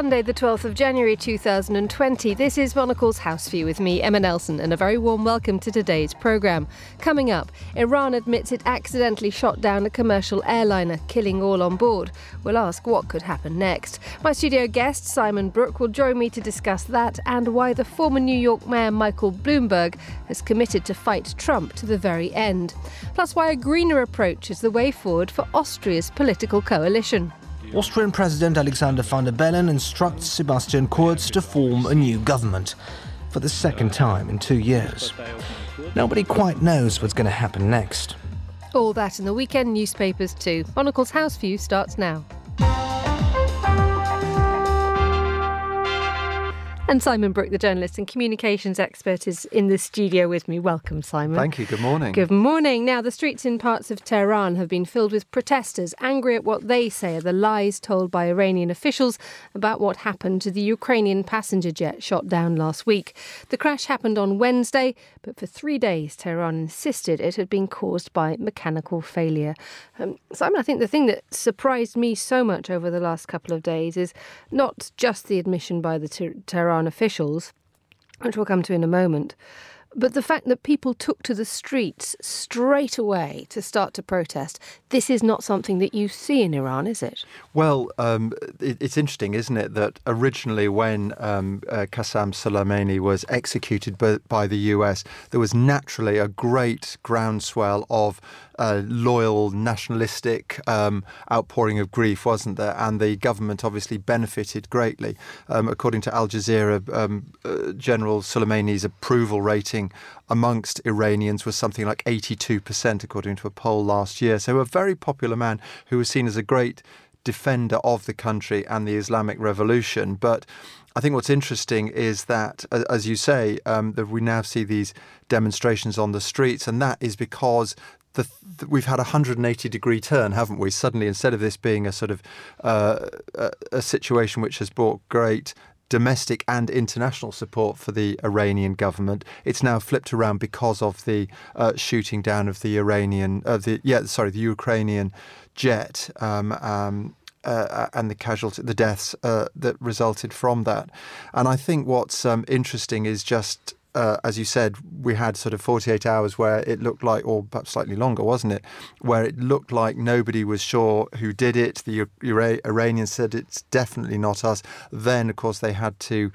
Sunday, the 12th of January 2020. This is Monocle's House View with me, Emma Nelson, and a very warm welcome to today's programme. Coming up, Iran admits it accidentally shot down a commercial airliner, killing all on board. We'll ask what could happen next. My studio guest, Simon Brooke, will join me to discuss that and why the former New York Mayor Michael Bloomberg has committed to fight Trump to the very end. Plus, why a greener approach is the way forward for Austria's political coalition. Austrian President Alexander van der Bellen instructs Sebastian Kurz to form a new government for the second time in two years. Nobody quite knows what's going to happen next. All that in the weekend newspapers too. Monocle's House View starts now. And Simon Brooke, the journalist and communications expert, is in the studio with me. Welcome, Simon. Thank you. Good morning. Good morning. Now, the streets in parts of Tehran have been filled with protesters angry at what they say are the lies told by Iranian officials about what happened to the Ukrainian passenger jet shot down last week. The crash happened on Wednesday, but for three days, Tehran insisted it had been caused by mechanical failure. Um, Simon, I think the thing that surprised me so much over the last couple of days is not just the admission by the Tehran officials, which we'll come to in a moment, but the fact that people took to the streets straight away to start to protest, this is not something that you see in Iran, is it? Well, um, it, it's interesting, isn't it, that originally when um, uh, Soleimani was executed by, by, the US, there was naturally a great groundswell of uh, loyal, nationalistic um, outpouring of grief, wasn't there? And the government obviously benefited greatly. Um, according to Al Jazeera, um, uh, General Soleimani's approval rating amongst Iranians was something like 82%, according to a poll last year. So, a very popular man who was seen as a great defender of the country and the Islamic Revolution. But I think what's interesting is that, as you say, um, that we now see these demonstrations on the streets, and that is because the, we've had a 180 degree turn, haven't we? Suddenly, instead of this being a sort of uh, a, a situation which has brought great domestic and international support for the Iranian government. It's now flipped around because of the uh, shooting down of the Iranian, uh, the yeah, sorry, the Ukrainian jet. Um, um, uh, and the casualty, the deaths uh, that resulted from that. And I think what's um, interesting is just uh, as you said, we had sort of 48 hours where it looked like, or perhaps slightly longer, wasn't it? Where it looked like nobody was sure who did it. The Iranians said it's definitely not us. Then, of course, they had to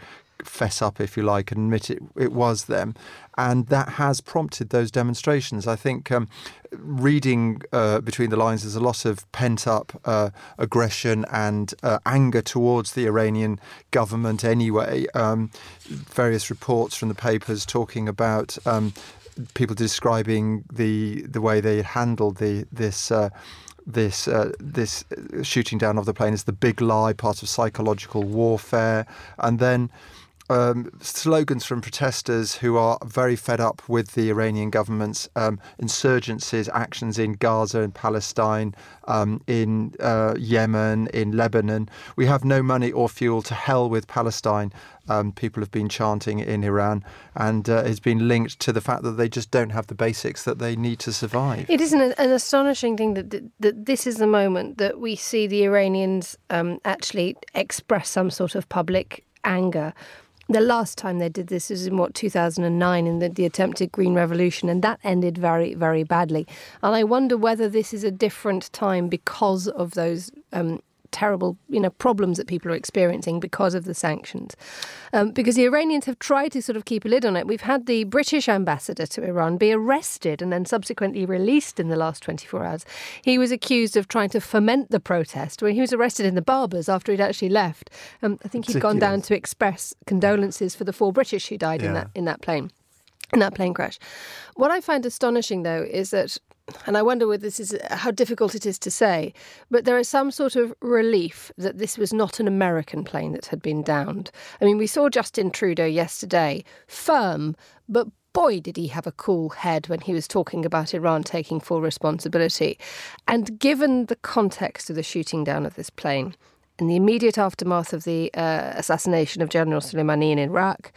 fess up, if you like, and admit it, it was them. And that has prompted those demonstrations. I think um, reading uh, between the lines, there's a lot of pent up uh, aggression and uh, anger towards the Iranian government anyway. Um, various reports from the papers talking about. Um, people describing the the way they handled the this uh, this uh, this shooting down of the plane as the big lie, part of psychological warfare, and then um, slogans from protesters who are very fed up with the Iranian government's um, insurgencies, actions in Gaza and Palestine, um, in uh, Yemen, in Lebanon. We have no money or fuel to hell with Palestine. Um, people have been chanting in Iran, and uh, it's been linked to the fact that they just don't have the basics that they need to survive. It isn't an astonishing thing that, that, that this is the moment that we see the Iranians um, actually express some sort of public anger the last time they did this was in what 2009 in the, the, attempted green revolution and that ended very very badly. And i wonder whether this is a different time because of those um, terrible you know problems that people are experiencing because of the sanctions. Um, because the Iranians have tried to sort of keep a lid on it. We've had the British ambassador to Iran be arrested and then subsequently released in the last 24 hours. He was accused of trying to foment the protest. When he was arrested in the Barbers after he'd actually left. Um, I think he'd gone down to express condolences for the four British who died yeah. in that in that plane in that plane crash. What I find astonishing, though, is that and I wonder whether this is how difficult it is to say, but there is some sort of relief that this was not an American plane that had been downed. I mean, we saw Justin Trudeau yesterday, firm, but boy, did he have a cool head when he was talking about Iran taking full responsibility. And given the context of the shooting down of this plane, in the immediate aftermath of the uh, assassination of General Soleimani in Iraq,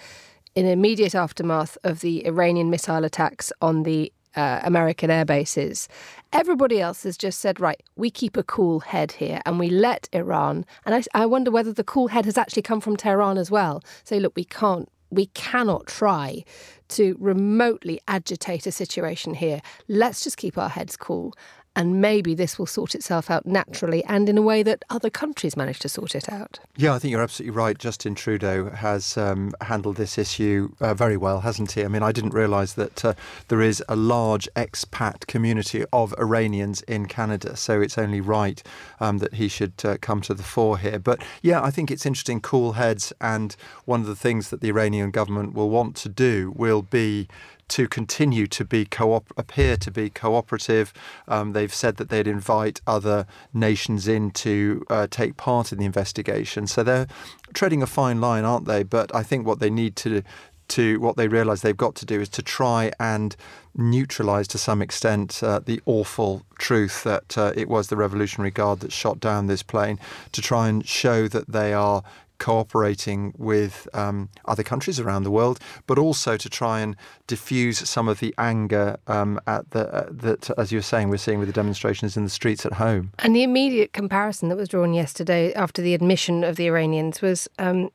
in immediate aftermath of the Iranian missile attacks on the uh, American air bases. Everybody else has just said, right, we keep a cool head here and we let Iran. And I, I wonder whether the cool head has actually come from Tehran as well. Say, look, we can't, we cannot try to remotely agitate a situation here. Let's just keep our heads cool and maybe this will sort itself out naturally and in a way that other countries manage to sort it out. Yeah, I think you're absolutely right. Justin Trudeau has um, handled this issue uh, very well, hasn't he? I mean, I didn't realise that uh, there is a large expat community of Iranians in Canada, so it's only right um, that he should uh, come to the fore here. But yeah, I think it's interesting, cool heads, and one of the things that the Iranian government will want to do will be to continue to be co appear to be cooperative. Um, they've said that they'd invite other nations in to uh, take part in the investigation. So they're treading a fine line, aren't they? But I think what they need to to what they realise they've got to do is to try and neutralise to some extent uh, the awful truth that uh, it was the Revolutionary Guard that shot down this plane, to try and show that they are cooperating with um, other countries around the world, but also to try and diffuse some of the anger um, at the, uh, that, as you were saying, we're seeing with the demonstrations in the streets at home. And the immediate comparison that was drawn yesterday after the admission of the Iranians was. Um,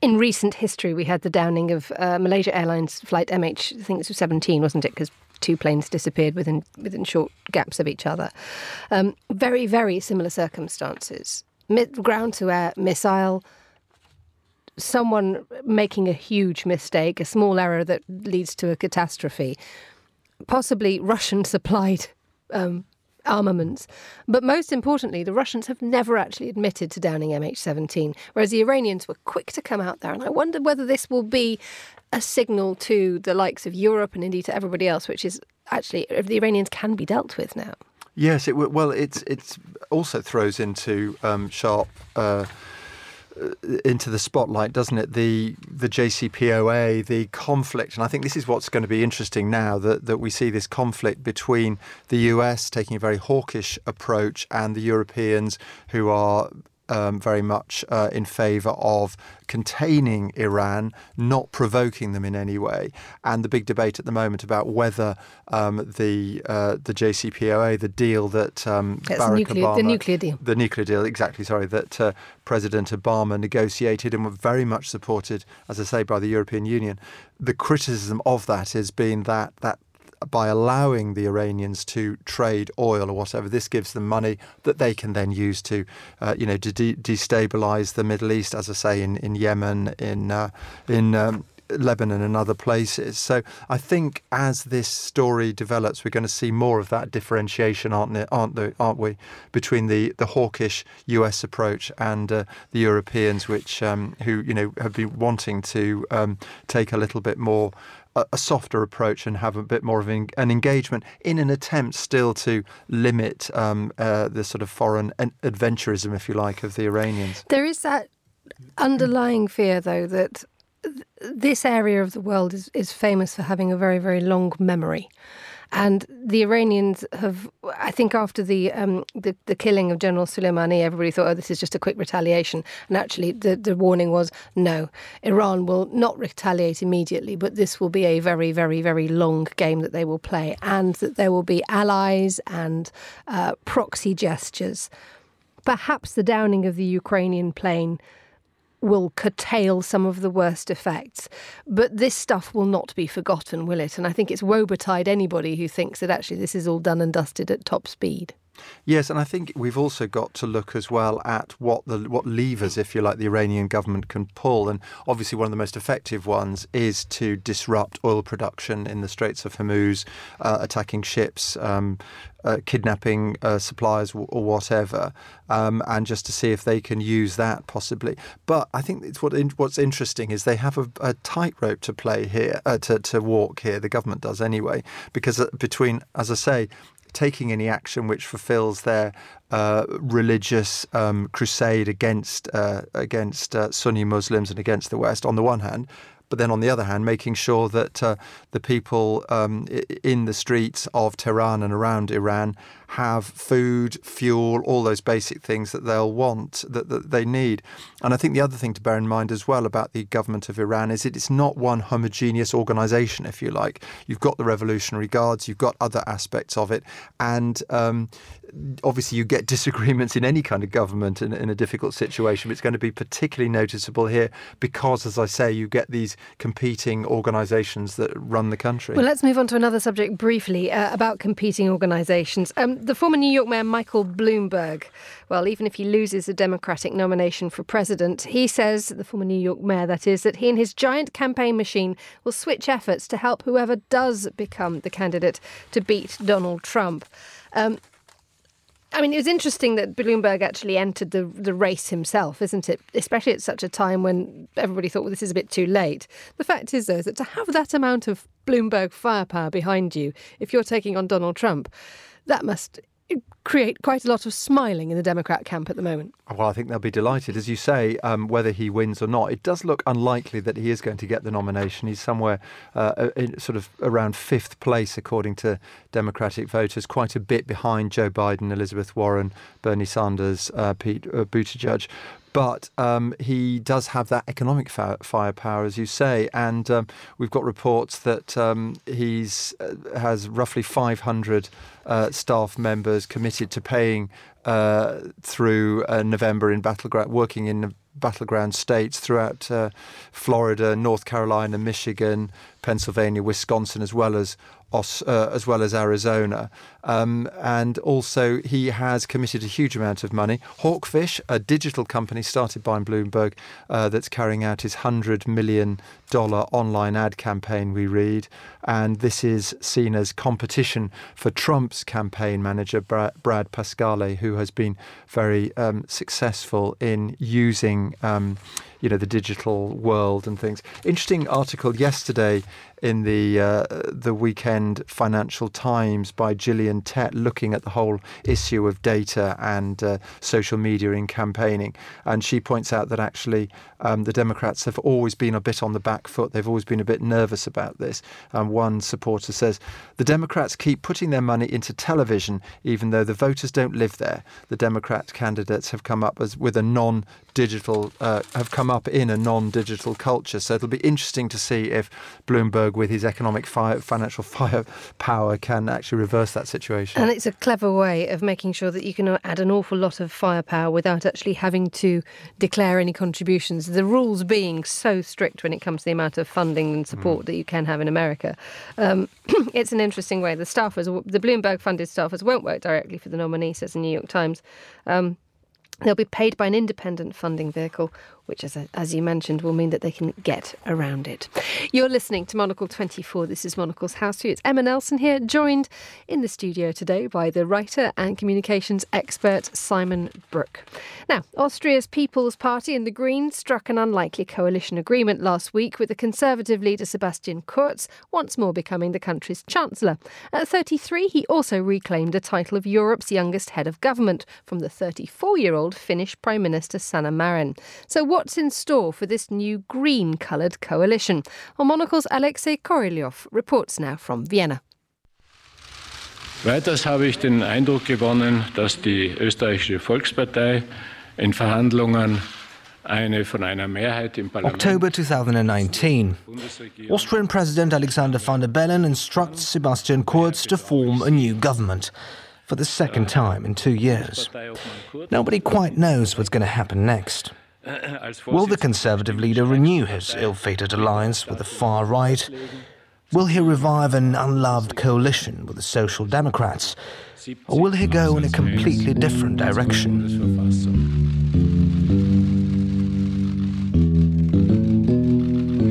in, recent history, we had the downing of uh, Malaysia Airlines flight MH, I think it was 17, wasn't it? Because two planes disappeared within within short gaps of each other. Um, very, very similar circumstances ground to air missile, someone making a huge mistake, a small error that leads to a catastrophe, possibly Russian supplied um, armaments. But most importantly, the Russians have never actually admitted to downing MH17, whereas the Iranians were quick to come out there. And I wonder whether this will be a signal to the likes of Europe and indeed to everybody else, which is actually the Iranians can be dealt with now. Yes, it well, it's it's also throws into um, sharp. Uh, into the spotlight, doesn't it? The the JCPOA, the conflict, and I think this is what's going to be interesting now that that we see this conflict between the US taking a very hawkish approach and the Europeans who are um, very much uh, in favour of containing Iran, not provoking them in any way, and the big debate at the moment about whether um, the uh, the JCPOA, the deal that um, Barack nuclear, Obama, the nuclear deal, the nuclear deal, exactly, sorry, that uh, President Obama negotiated and were very much supported, as I say, by the European Union. The criticism of that has been that that by allowing the Iranians to trade oil or whatever, this gives them money that they can then use to, uh, you know, to de- destabilize the Middle East, as I say, in, in Yemen, in uh, in um, Lebanon and other places. So I think as this story develops, we're going to see more of that differentiation, aren't it, aren't, there, aren't we, between the, the hawkish US approach and uh, the Europeans, which um, who you know have been wanting to um, take a little bit more a, a softer approach and have a bit more of an, an engagement in an attempt still to limit um, uh, the sort of foreign adventurism, if you like, of the Iranians. There is that underlying fear, though, that this area of the world is, is famous for having a very, very long memory. And the Iranians have, I think, after the um, the, the, killing of General Soleimani, everybody thought, oh, this is just a quick retaliation. And actually, the, the warning was, no, Iran will not retaliate immediately, but this will be a very, very, very long game that they will play, and that there will be allies and uh, proxy gestures. Perhaps the downing of the Ukrainian plane will curtail some of the worst effects. But this stuff will not be forgotten, will it? And I think it's woe betide anybody who thinks that actually this is all done and dusted at top speed. Yes, and I think we've also got to look as well at what the what levers, if you like, the Iranian government can pull. And obviously, one of the most effective ones is to disrupt oil production in the Straits of Hormuz, uh, attacking ships, um, uh, kidnapping uh, suppliers or whatever, um, and just to see if they can use that possibly. But I think it's what in, what's interesting is they have a, a tightrope to play here, uh, to to walk here. The government does anyway, because uh, between, as I say, taking any action which fulfills their uh, religious um, crusade against uh, against uh, Sunni Muslims and against the West on the one hand, but then on the other hand, making sure that uh, the people um, in the streets of Tehran and around Iran have food, fuel, all those basic things that they'll want, that, that they need. And I think the other thing to bear in mind as well about the government of Iran is that it is not one homogeneous organization, if you like. You've got the Revolutionary Guards, you've got other aspects of it, and um, obviously you get disagreements in any kind of government in, in, a difficult situation, but it's going to be particularly noticeable here because, as I say, you get these competing organisations that run the country. Well, let's move on to another subject briefly uh, about competing organisations. Um, the former New York Mayor Michael Bloomberg, well, even if he loses the Democratic nomination for president, he says, the former New York Mayor, that is, that he and his giant campaign machine will switch efforts to help whoever does become the candidate to beat Donald Trump. Um, I mean, it was interesting that Bloomberg actually entered the the race himself, isn't it? Especially at such a time when everybody thought, well, this is a bit too late. The fact is, though, that to have that amount of Bloomberg firepower behind you, if you're taking on Donald Trump, that must create quite a lot of smiling in the Democrat camp at the moment. Well, I think they'll be delighted. As you say, um, whether he wins or not, it does look unlikely that he is going to get the nomination. He's somewhere uh, in, sort of around fifth place, according to Democratic voters, quite a bit behind Joe Biden, Elizabeth Warren, Bernie Sanders, uh, Pete uh, Buttigieg but um, he does have that economic fi- firepower, as you say, and um, we've got reports that um, he's uh, has roughly 500 uh, staff members committed to paying uh, through uh, November in battleground, working in battleground states throughout uh, Florida, North Carolina, Michigan, Pennsylvania, Wisconsin, as well as uh, as well as Arizona. Um, and also, he has committed a huge amount of money. Hawkfish, a digital company started by Bloomberg uh, that's carrying out his $100 million online ad campaign, we read. And this is seen as competition for Trump's campaign manager, Brad Parscale, who has been very um, successful in using. Um, you know the digital world and things. Interesting article yesterday in the uh, the weekend Financial Times by Gillian Tett looking at the whole issue of data and uh, social media in campaigning, and she points out that actually um, the Democrats have always been a bit on the back foot. They've always been a bit nervous about this. And one supporter says the Democrats keep putting their money into television, even though the voters don't live there. The Democrat candidates have come up as with a non-digital uh, have come up in a non-digital culture. So it'll be interesting to see if Bloomberg, with his economic fire, financial firepower, can actually reverse that situation. And it's a clever way of making sure that you can add an awful lot of firepower without actually having to declare any contributions. The rules being so strict when it comes to the amount of funding and support mm. that you can have in America. Um, it's an interesting way. The staffers, the Bloomberg funded staffers, won't work directly for the nominee, says the New York Times. Um, They'll be paid by an independent funding vehicle which, as, as you mentioned, will mean that they can get around it. You're listening to Monocle 24. This is Monocle's House View. It's Emma Nelson here, joined in the studio today by the writer and communications expert Simon Brooke. Now, Austria's People's Party and the Greens struck an unlikely coalition agreement last week with the Conservative leader Sebastian Kurz once more becoming the country's chancellor. At 33, he also reclaimed the title of Europe's youngest head of government from the 34 year old Finnish Prime Minister Sanna Marin. So, what's in store for this new green coloured coalition? Well, Monocle's Alexei Korolyov reports now from Vienna. Weiters habe ich den Eindruck gewonnen, dass die österreichische Volkspartei in Verhandlungen October 2019. Austrian President Alexander van der Bellen instructs Sebastian Kurz to form a new government for the second time in two years. Nobody quite knows what's going to happen next. Will the Conservative leader renew his ill fated alliance with the far right? Will he revive an unloved coalition with the Social Democrats? Or will he go in a completely different direction?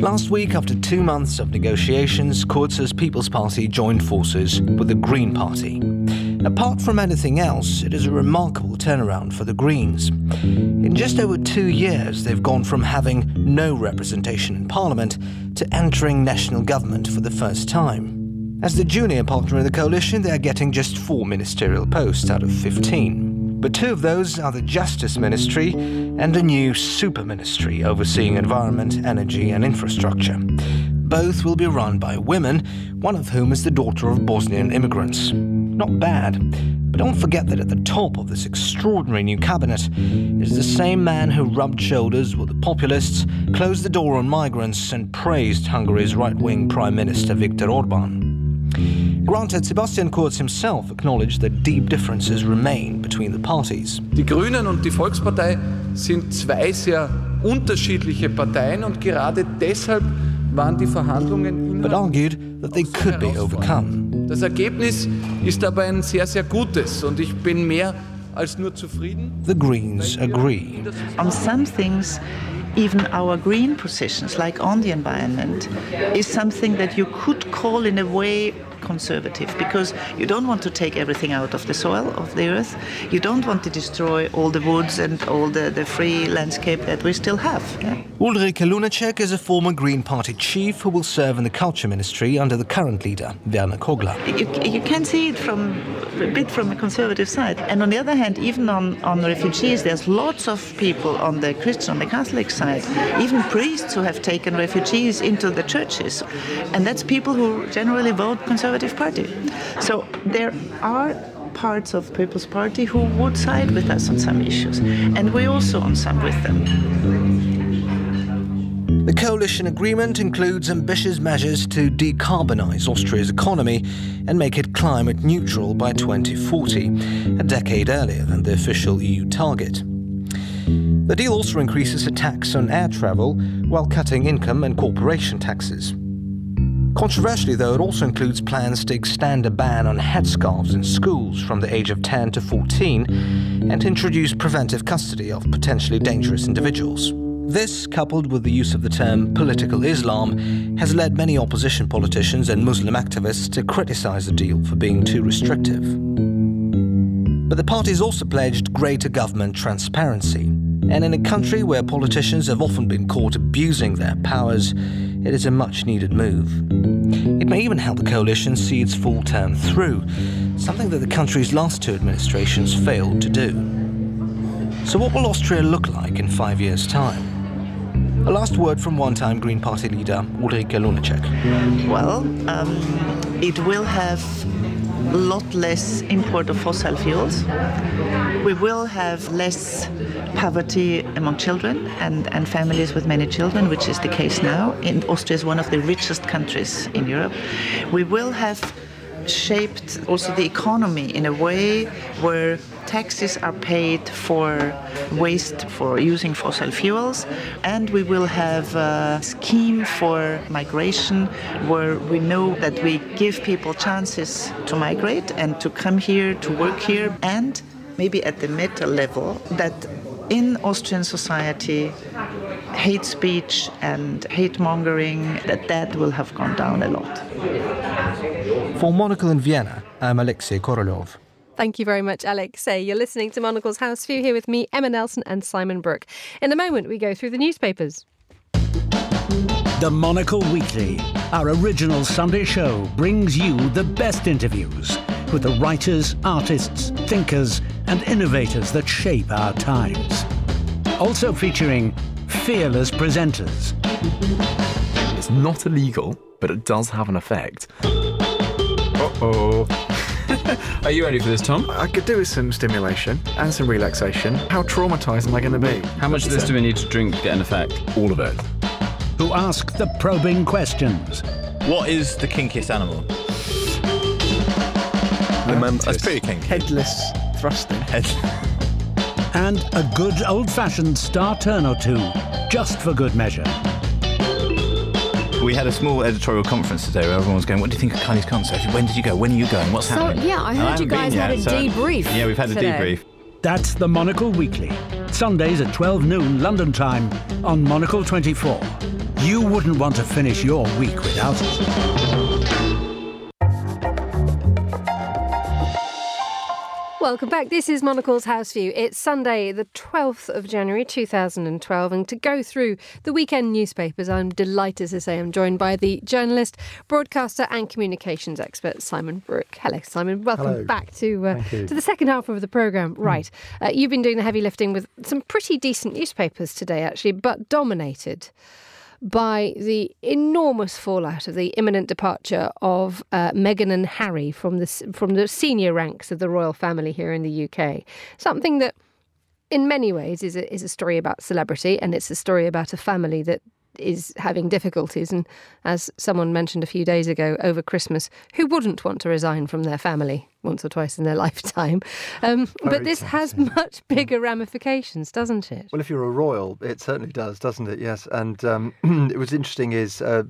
Last week, after two months of negotiations, Kurz's People's Party joined forces with the Green Party. Apart from anything else, it is a remarkable turnaround for the Greens. In just over two years, they've gone from having no representation in Parliament to entering national government for the first time. As the junior partner in the coalition, they are getting just four ministerial posts out of 15. But two of those are the Justice Ministry and a new super ministry overseeing environment, energy, and infrastructure. Both will be run by women, one of whom is the daughter of Bosnian immigrants. Not bad, but don't forget that at the top of this extraordinary new cabinet is the same man who rubbed shoulders with the populists, closed the door on migrants, and praised Hungary's right wing Prime Minister Viktor Orban. Granted, Sebastian Kurz himself acknowledged that deep differences remain between the parties. Die Grünen und die Volkspartei sind zwei sehr unterschiedliche Parteien und gerade deshalb waren die Verhandlungen but argued that they could be overcome. Das Ergebnis ist aber ein sehr, sehr gutes und ich bin mehr als nur zufrieden. The Greens agree. On some things, even our green positions, like on the environment, is something that you could call in a way conservative because you don't want to take everything out of the soil of the earth. You don't want to destroy all the woods and all the, the free landscape that we still have. Yeah? Ulrike Lunacek is a former Green Party chief who will serve in the culture ministry under the current leader, Werner Kogler. You, you can see it from a bit from a conservative side. And on the other hand, even on, on refugees, there's lots of people on the Christian, on the Catholic side, even priests who have taken refugees into the churches. And that's people who generally vote conservative Conservative Party. So there are parts of People's Party who would side with us on some issues, and we also on some with them. The coalition agreement includes ambitious measures to decarbonise Austria's economy and make it climate neutral by 2040, a decade earlier than the official EU target. The deal also increases a tax on air travel while cutting income and corporation taxes. Controversially, though, it also includes plans to extend a ban on headscarves in schools from the age of 10 to 14 and introduce preventive custody of potentially dangerous individuals. This, coupled with the use of the term political Islam, has led many opposition politicians and Muslim activists to criticize the deal for being too restrictive. But the parties also pledged greater government transparency. And in a country where politicians have often been caught abusing their powers, it is a much needed move. It may even help the coalition see its full term through, something that the country's last two administrations failed to do. So, what will Austria look like in five years' time? A last word from one time Green Party leader Ulrike Lunacek. Well, um, it will have lot less import of fossil fuels. We will have less poverty among children and, and families with many children, which is the case now. In Austria is one of the richest countries in Europe. We will have shaped also the economy in a way where taxes are paid for waste for using fossil fuels and we will have a scheme for migration where we know that we give people chances to migrate and to come here to work here and maybe at the meta level that in Austrian society hate speech and hate mongering that that will have gone down a lot. For Monocle in Vienna, I'm Alexei Korolyov. Thank you very much, Alexei. You're listening to Monocle's House View here with me, Emma Nelson, and Simon Brooke. In a moment, we go through the newspapers. The Monocle Weekly, our original Sunday show, brings you the best interviews with the writers, artists, thinkers, and innovators that shape our times. Also featuring fearless presenters. It's not illegal, but it does have an effect. Uh oh. Are you ready for this, Tom? I could do with some stimulation and some relaxation. How traumatized am I going to be? How much of this do we need to drink to get an effect? All of it. Who ask the probing questions. What is the kinkiest animal? The mantis. That's pretty kinky. Headless thrusting. Head. And a good old fashioned star turn or two, just for good measure. We had a small editorial conference today where everyone was going, What do you think of Kylie's concert? When did you go? When are you going? What's So, happening? yeah, I And heard you guys had yet, a so- debrief Yeah, we've had a debrief. That's the Monocle Weekly. Sundays at 12 noon London time on Monocle 24. You wouldn't want to finish your week without it. Welcome back. This is Monocle's House View. It's Sunday, the 12th of January 2012. And to go through the weekend newspapers, I'm delighted to say I'm joined by the journalist, broadcaster, and communications expert, Simon Brooke. Hello, Simon. Welcome Hello. back to, uh, to the second half of the programme. Right. Uh, you've been doing the heavy lifting with some pretty decent newspapers today, actually, but dominated by the enormous fallout of the imminent departure of uh, Meghan and Harry from the from the senior ranks of the royal family here in the UK. Something that, in many ways, is a, is a story about celebrity, and it's a story about a family that is having difficulties. And as someone mentioned a few days ago over Christmas, who wouldn't want to resign from their family once or twice in their lifetime? Um, but this has much bigger ramifications, doesn't it? Well, if you're a royal, it certainly does, doesn't it? Yes. And um, it was interesting is uh,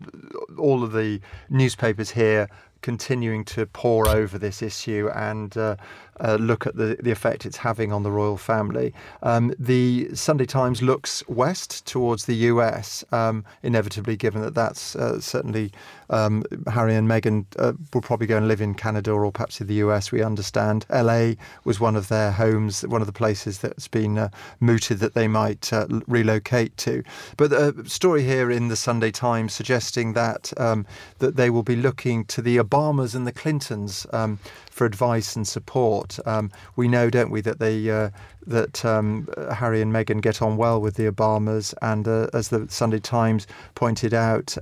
all of the newspapers here continuing to pore over this issue and uh, uh, look at the, the effect it's having on the royal family. Um, the Sunday Times looks west towards the US, um, inevitably, given that that's uh, certainly um, Harry and Meghan uh, will probably go and live in Canada or perhaps in the US, we understand. LA was one of their homes, one of the places that's been uh, mooted that they might uh, relocate to. But the story here in the Sunday Times suggesting that, um, that they will be looking to the Obamas and the Clintons um, for advice and support. Um, we know, don't we, that they uh, that um, Harry and Meghan get on well with the Obamas, and uh, as the Sunday Times pointed out.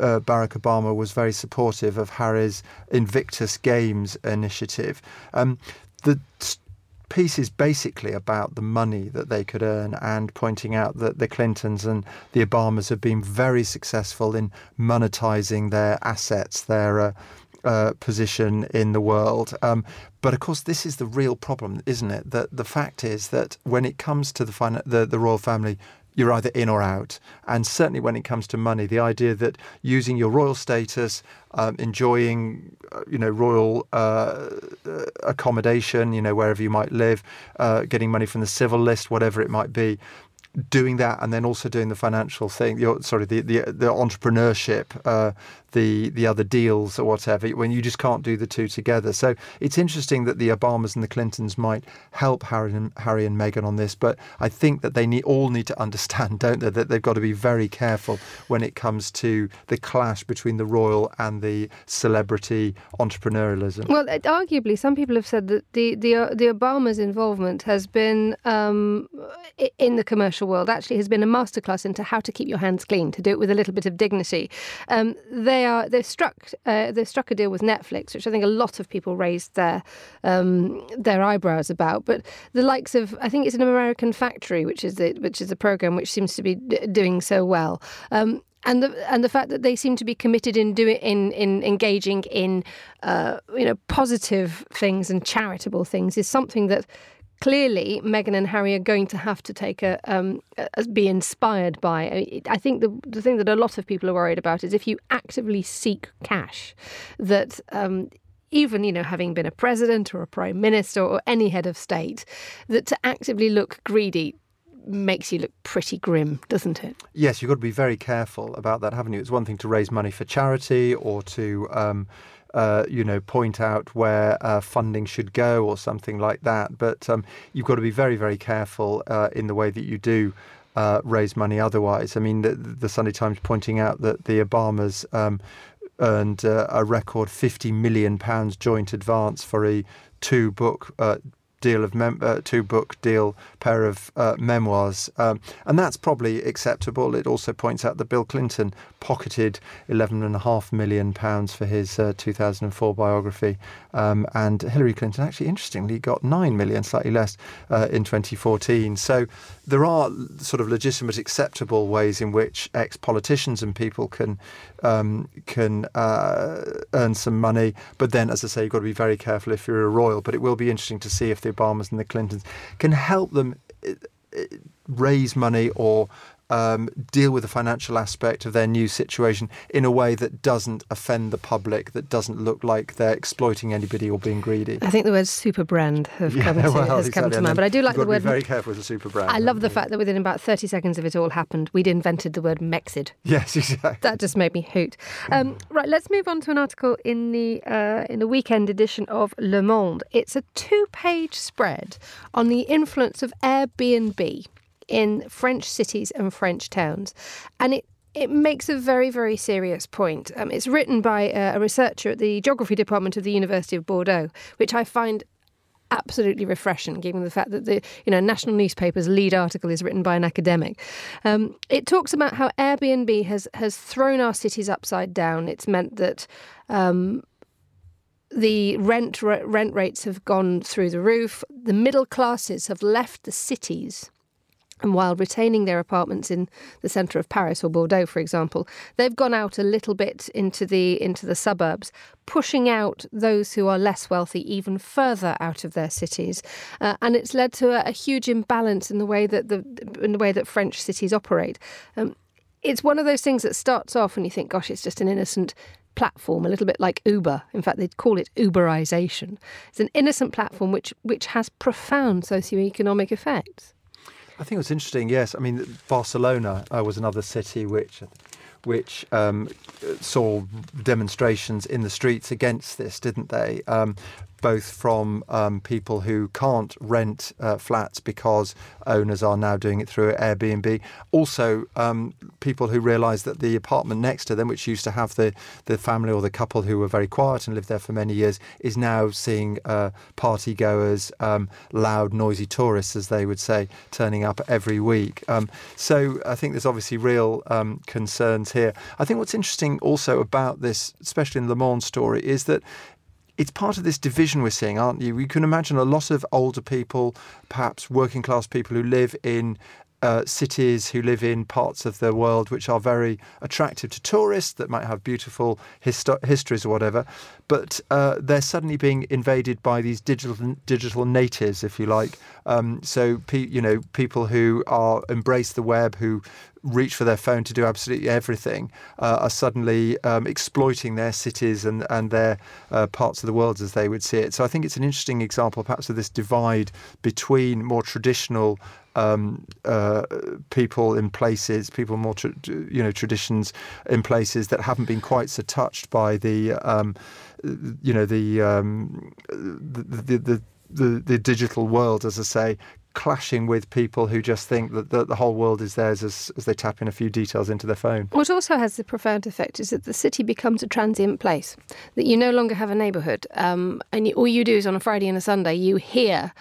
Uh, Barack Obama was very supportive of Harry's Invictus Games initiative. Um, the piece is basically about the money that they could earn and pointing out that the Clintons and the Obamas have been very successful in monetizing their assets, their uh, uh, position in the world. Um, but of course, this is the real problem, isn't it? That the fact is that when it comes to the, fin- the, the royal family, you're either in or out. And certainly when it comes to money, the idea that using your royal status, um, enjoying, uh, you know, royal uh, uh, accommodation, you know, wherever you might live, uh, getting money from the civil list, whatever it might be, doing that and then also doing the financial thing, sorry, the the, the entrepreneurship, uh, the the other deals or whatever, when you just can't do the two together. So it's interesting that the Obamas and the Clintons might help Harry and Harry and Meghan on this, but I think that they need all need to understand, don't they, that they've got to be very careful when it comes to the clash between the royal and the celebrity entrepreneurialism. Well, arguably, some people have said that the the uh, the Obamas' involvement has been um, in the commercial world actually has been a masterclass into how to keep your hands clean, to do it with a little bit of dignity. Um, they are they've struck uh, they've struck a deal with Netflix, which I think a lot of people raised their um, their eyebrows about. But the likes of I think it's an American Factory, which is the, which is a program which seems to be d- doing so well. Um, and the and the fact that they seem to be committed in doing in in engaging in uh, you know positive things and charitable things is something that clearly Meghan and Harry are going to have to take a, um, be inspired by. I think the the thing that a lot of people are worried about is if you actively seek cash, that. Um, even you know having been a president or a prime minister or any head of state that to actively look greedy makes you look pretty grim, doesn't it? Yes, you've got to be very careful about that, haven't you? It's one thing to raise money for charity or to, um, uh, you know, point out where uh, funding should go or something like that. But um, you've got to be very, very careful uh, in the way that you do. Uh, raise money otherwise. I mean, the, the, Sunday Times pointing out that the Obamas um, earned uh, a record 50 million pounds joint advance for a two book uh, deal of mem- uh, two book deal pair of uh, memoirs, um, and that's probably acceptable. It also points out that Bill Clinton pocketed eleven and a half million pounds for his uh, 2004 biography, um, and Hillary Clinton actually, interestingly, got £9 million, slightly less, uh, in 2014. So there are sort of legitimate, acceptable ways in which ex-politicians and people can um, can uh, earn some money. But then, as I say, you've got to be very careful if you're a royal. But it will be interesting to see if the Obamas and the Clintons can help them uh, raise money or um, deal with the financial aspect of their new situation in a way that doesn't offend the public, that doesn't look like they're exploiting anybody or being greedy. I think the word super brand have Yeah, come to, well, has come to mind. But I do like the word. very careful with the super brand. I love the fact that within about 30 seconds of it all happened, we'd invented the word Megxit. Yes, exactly. That just made me hoot. Um, right, let's move on to an article in the uh, in the weekend edition of Le Monde. It's a two-page spread on the influence of Airbnb in French cities and French towns, and it. It makes a very, very serious point. Um, it's written by uh, a researcher at the geography department of the University of Bordeaux, which I find absolutely refreshing, given the fact that the you know national newspaper's lead article is written by an academic. Um, it talks about how Airbnb has has thrown our cities upside down. It's meant that. Um, the rent rent rates have gone through the roof. The middle classes have left the cities and while retaining their apartments in the centre of Paris or Bordeaux, for example, they've gone out a little bit into the into the suburbs, pushing out those who are less wealthy even further out of their cities, uh, and it's led to a, a, huge imbalance in the way that the in the way that French cities operate. Um, it's one of those things that starts off and you think, gosh, it's just an innocent platform, a little bit like Uber. In fact, they'd call it Uberization. It's an innocent platform which which has profound socioeconomic effects. I think it was interesting. Yes, I mean Barcelona uh, was another city which which um, saw demonstrations in the streets against this, didn't they? Um, both from um, people who can't rent uh, flats because owners are now doing it through Airbnb. Also, um, people who realise that the apartment next to them, which used to have the, the family or the couple who were very quiet and lived there for many years, is now seeing uh, party goers, um, loud, noisy tourists, as they would say, turning up every week. Um, so I think there's obviously real um, concerns here. I think what's interesting also about this, especially in the Le Monde story, is that it's part of this division we're seeing, aren't you? We can imagine a lot of older people, perhaps working class people who live in uh, cities, who live in parts of the world which are very attractive to tourists, that might have beautiful histo- histories or whatever, but uh, they're suddenly being invaded by these digital digital natives, if you like. Um, so, pe- you know, people who are embrace the web, who reach for their phone to do absolutely everything uh, are suddenly um, exploiting their cities and, and their uh, parts of the world as they would see it. So I think it's an interesting example, perhaps, of this divide between more traditional um, uh, people in places, people more, tra- you know, traditions in places that haven't been quite so touched by the, um, you know, the, um, the, the, the the, digital world, as I say, clashing with people who just think that the, the, whole world is theirs as, as they tap in a few details into their phone. What also has the profound effect is that the city becomes a transient place, that you no longer have a neighbourhood. Um, and you, all you do is on a Friday and a Sunday, you hear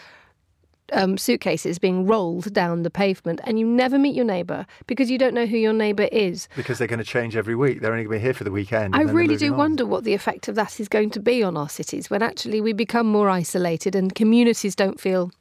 um, suitcases being rolled down the pavement, and you never meet your neighbour because you don't know who your neighbour is. Because they're going to change every week. They're only going to be here for the weekend. I really do on. wonder what the effect of that is going to be on our cities when actually we become more isolated and communities don't feel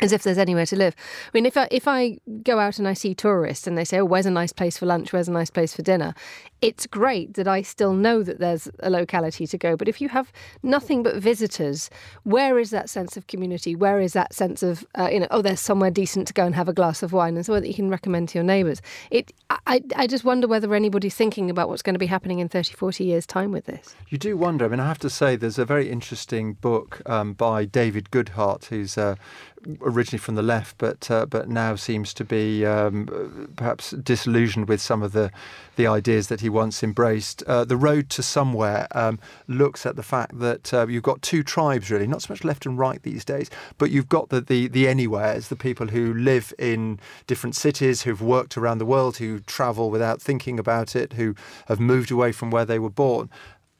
as if there's anywhere to live. I mean, if I if I go out and I see tourists and they say, "Oh, where's a nice place for lunch? Where's a nice place for dinner?" It's great that I still know that there's a locality to go. But if you have nothing but visitors, where is that sense of community? Where is that sense of uh, you know, oh, there's somewhere decent to go and have a glass of wine and somewhere that you can recommend to your neighbours? It, I, I just wonder whether anybody's thinking about what's going to be happening in 30, 40 years' time with this. You do wonder. I mean, I have to say, there's a very interesting book um, by David Goodhart, who's uh, originally from the left, but uh, but now seems to be um, perhaps disillusioned with some of the the ideas that he once embraced. Uh, the Road to Somewhere um, looks at the fact that uh, you've got two tribes really, not so much left and right these days, but you've got the the, the anywheres, the people who live in different cities, who've worked around the world, who travel without thinking about it, who have moved away from where they were born.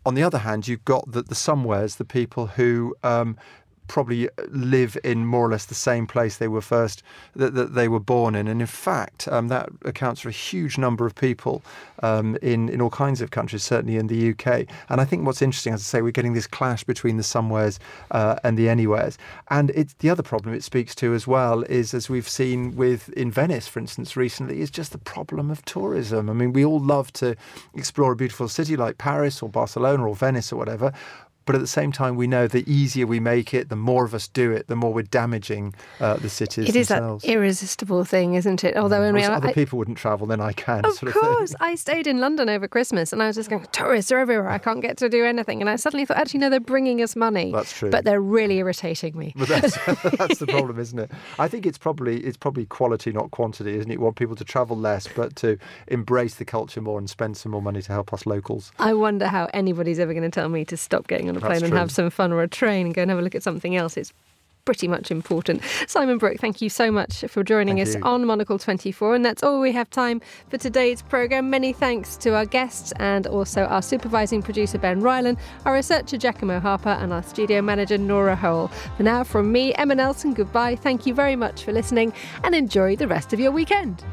On the other hand, you've got the, the somewheres, the people who um, probably live in more or less the same place they were first that, that they were born in, and in fact, um, that accounts for a huge number of people um, in in all kinds of countries, certainly in the UK. And I think what's interesting, as I say, we're getting this clash between the somewheres uh, and the anywheres, and it's the other problem it speaks to as well is as we've seen with in Venice, for instance, recently, is just the problem of tourism. I mean, we all love to explore a beautiful city like Paris or Barcelona or Venice or whatever But at the same time, we know the easier we make it, the more of us do it, the more we're damaging uh, the cities It is themselves. that irresistible thing, isn't it? Although, mean, Also, other people wouldn't travel, then I can. Of sort of thing. course. I stayed in London over Christmas and I was just going, tourists are everywhere. I can't get to do anything. And I suddenly thought, actually, no, they're bringing us money. That's true. But they're really irritating me. But that's, that's the problem, isn't it? I think it's probably it's probably quality, not quantity, isn't it? You want people to travel less, but to embrace the culture more and spend some more money to help us locals. I wonder how anybody's ever going to tell me to stop getting on plane and have some fun or a train and go and have a look at something else. It's pretty much important. Simon Brooke, thank you so much for joining Thank us you. on Monocle 24. And that's all we have time for today's programme. Many thanks to our guests and also our supervising producer, Ben Ryland, our researcher, Giacomo Harper, and our studio manager, Nora Hole. For now, from me, Emma Nelson, goodbye. Thank you very much for listening and enjoy the rest of your weekend.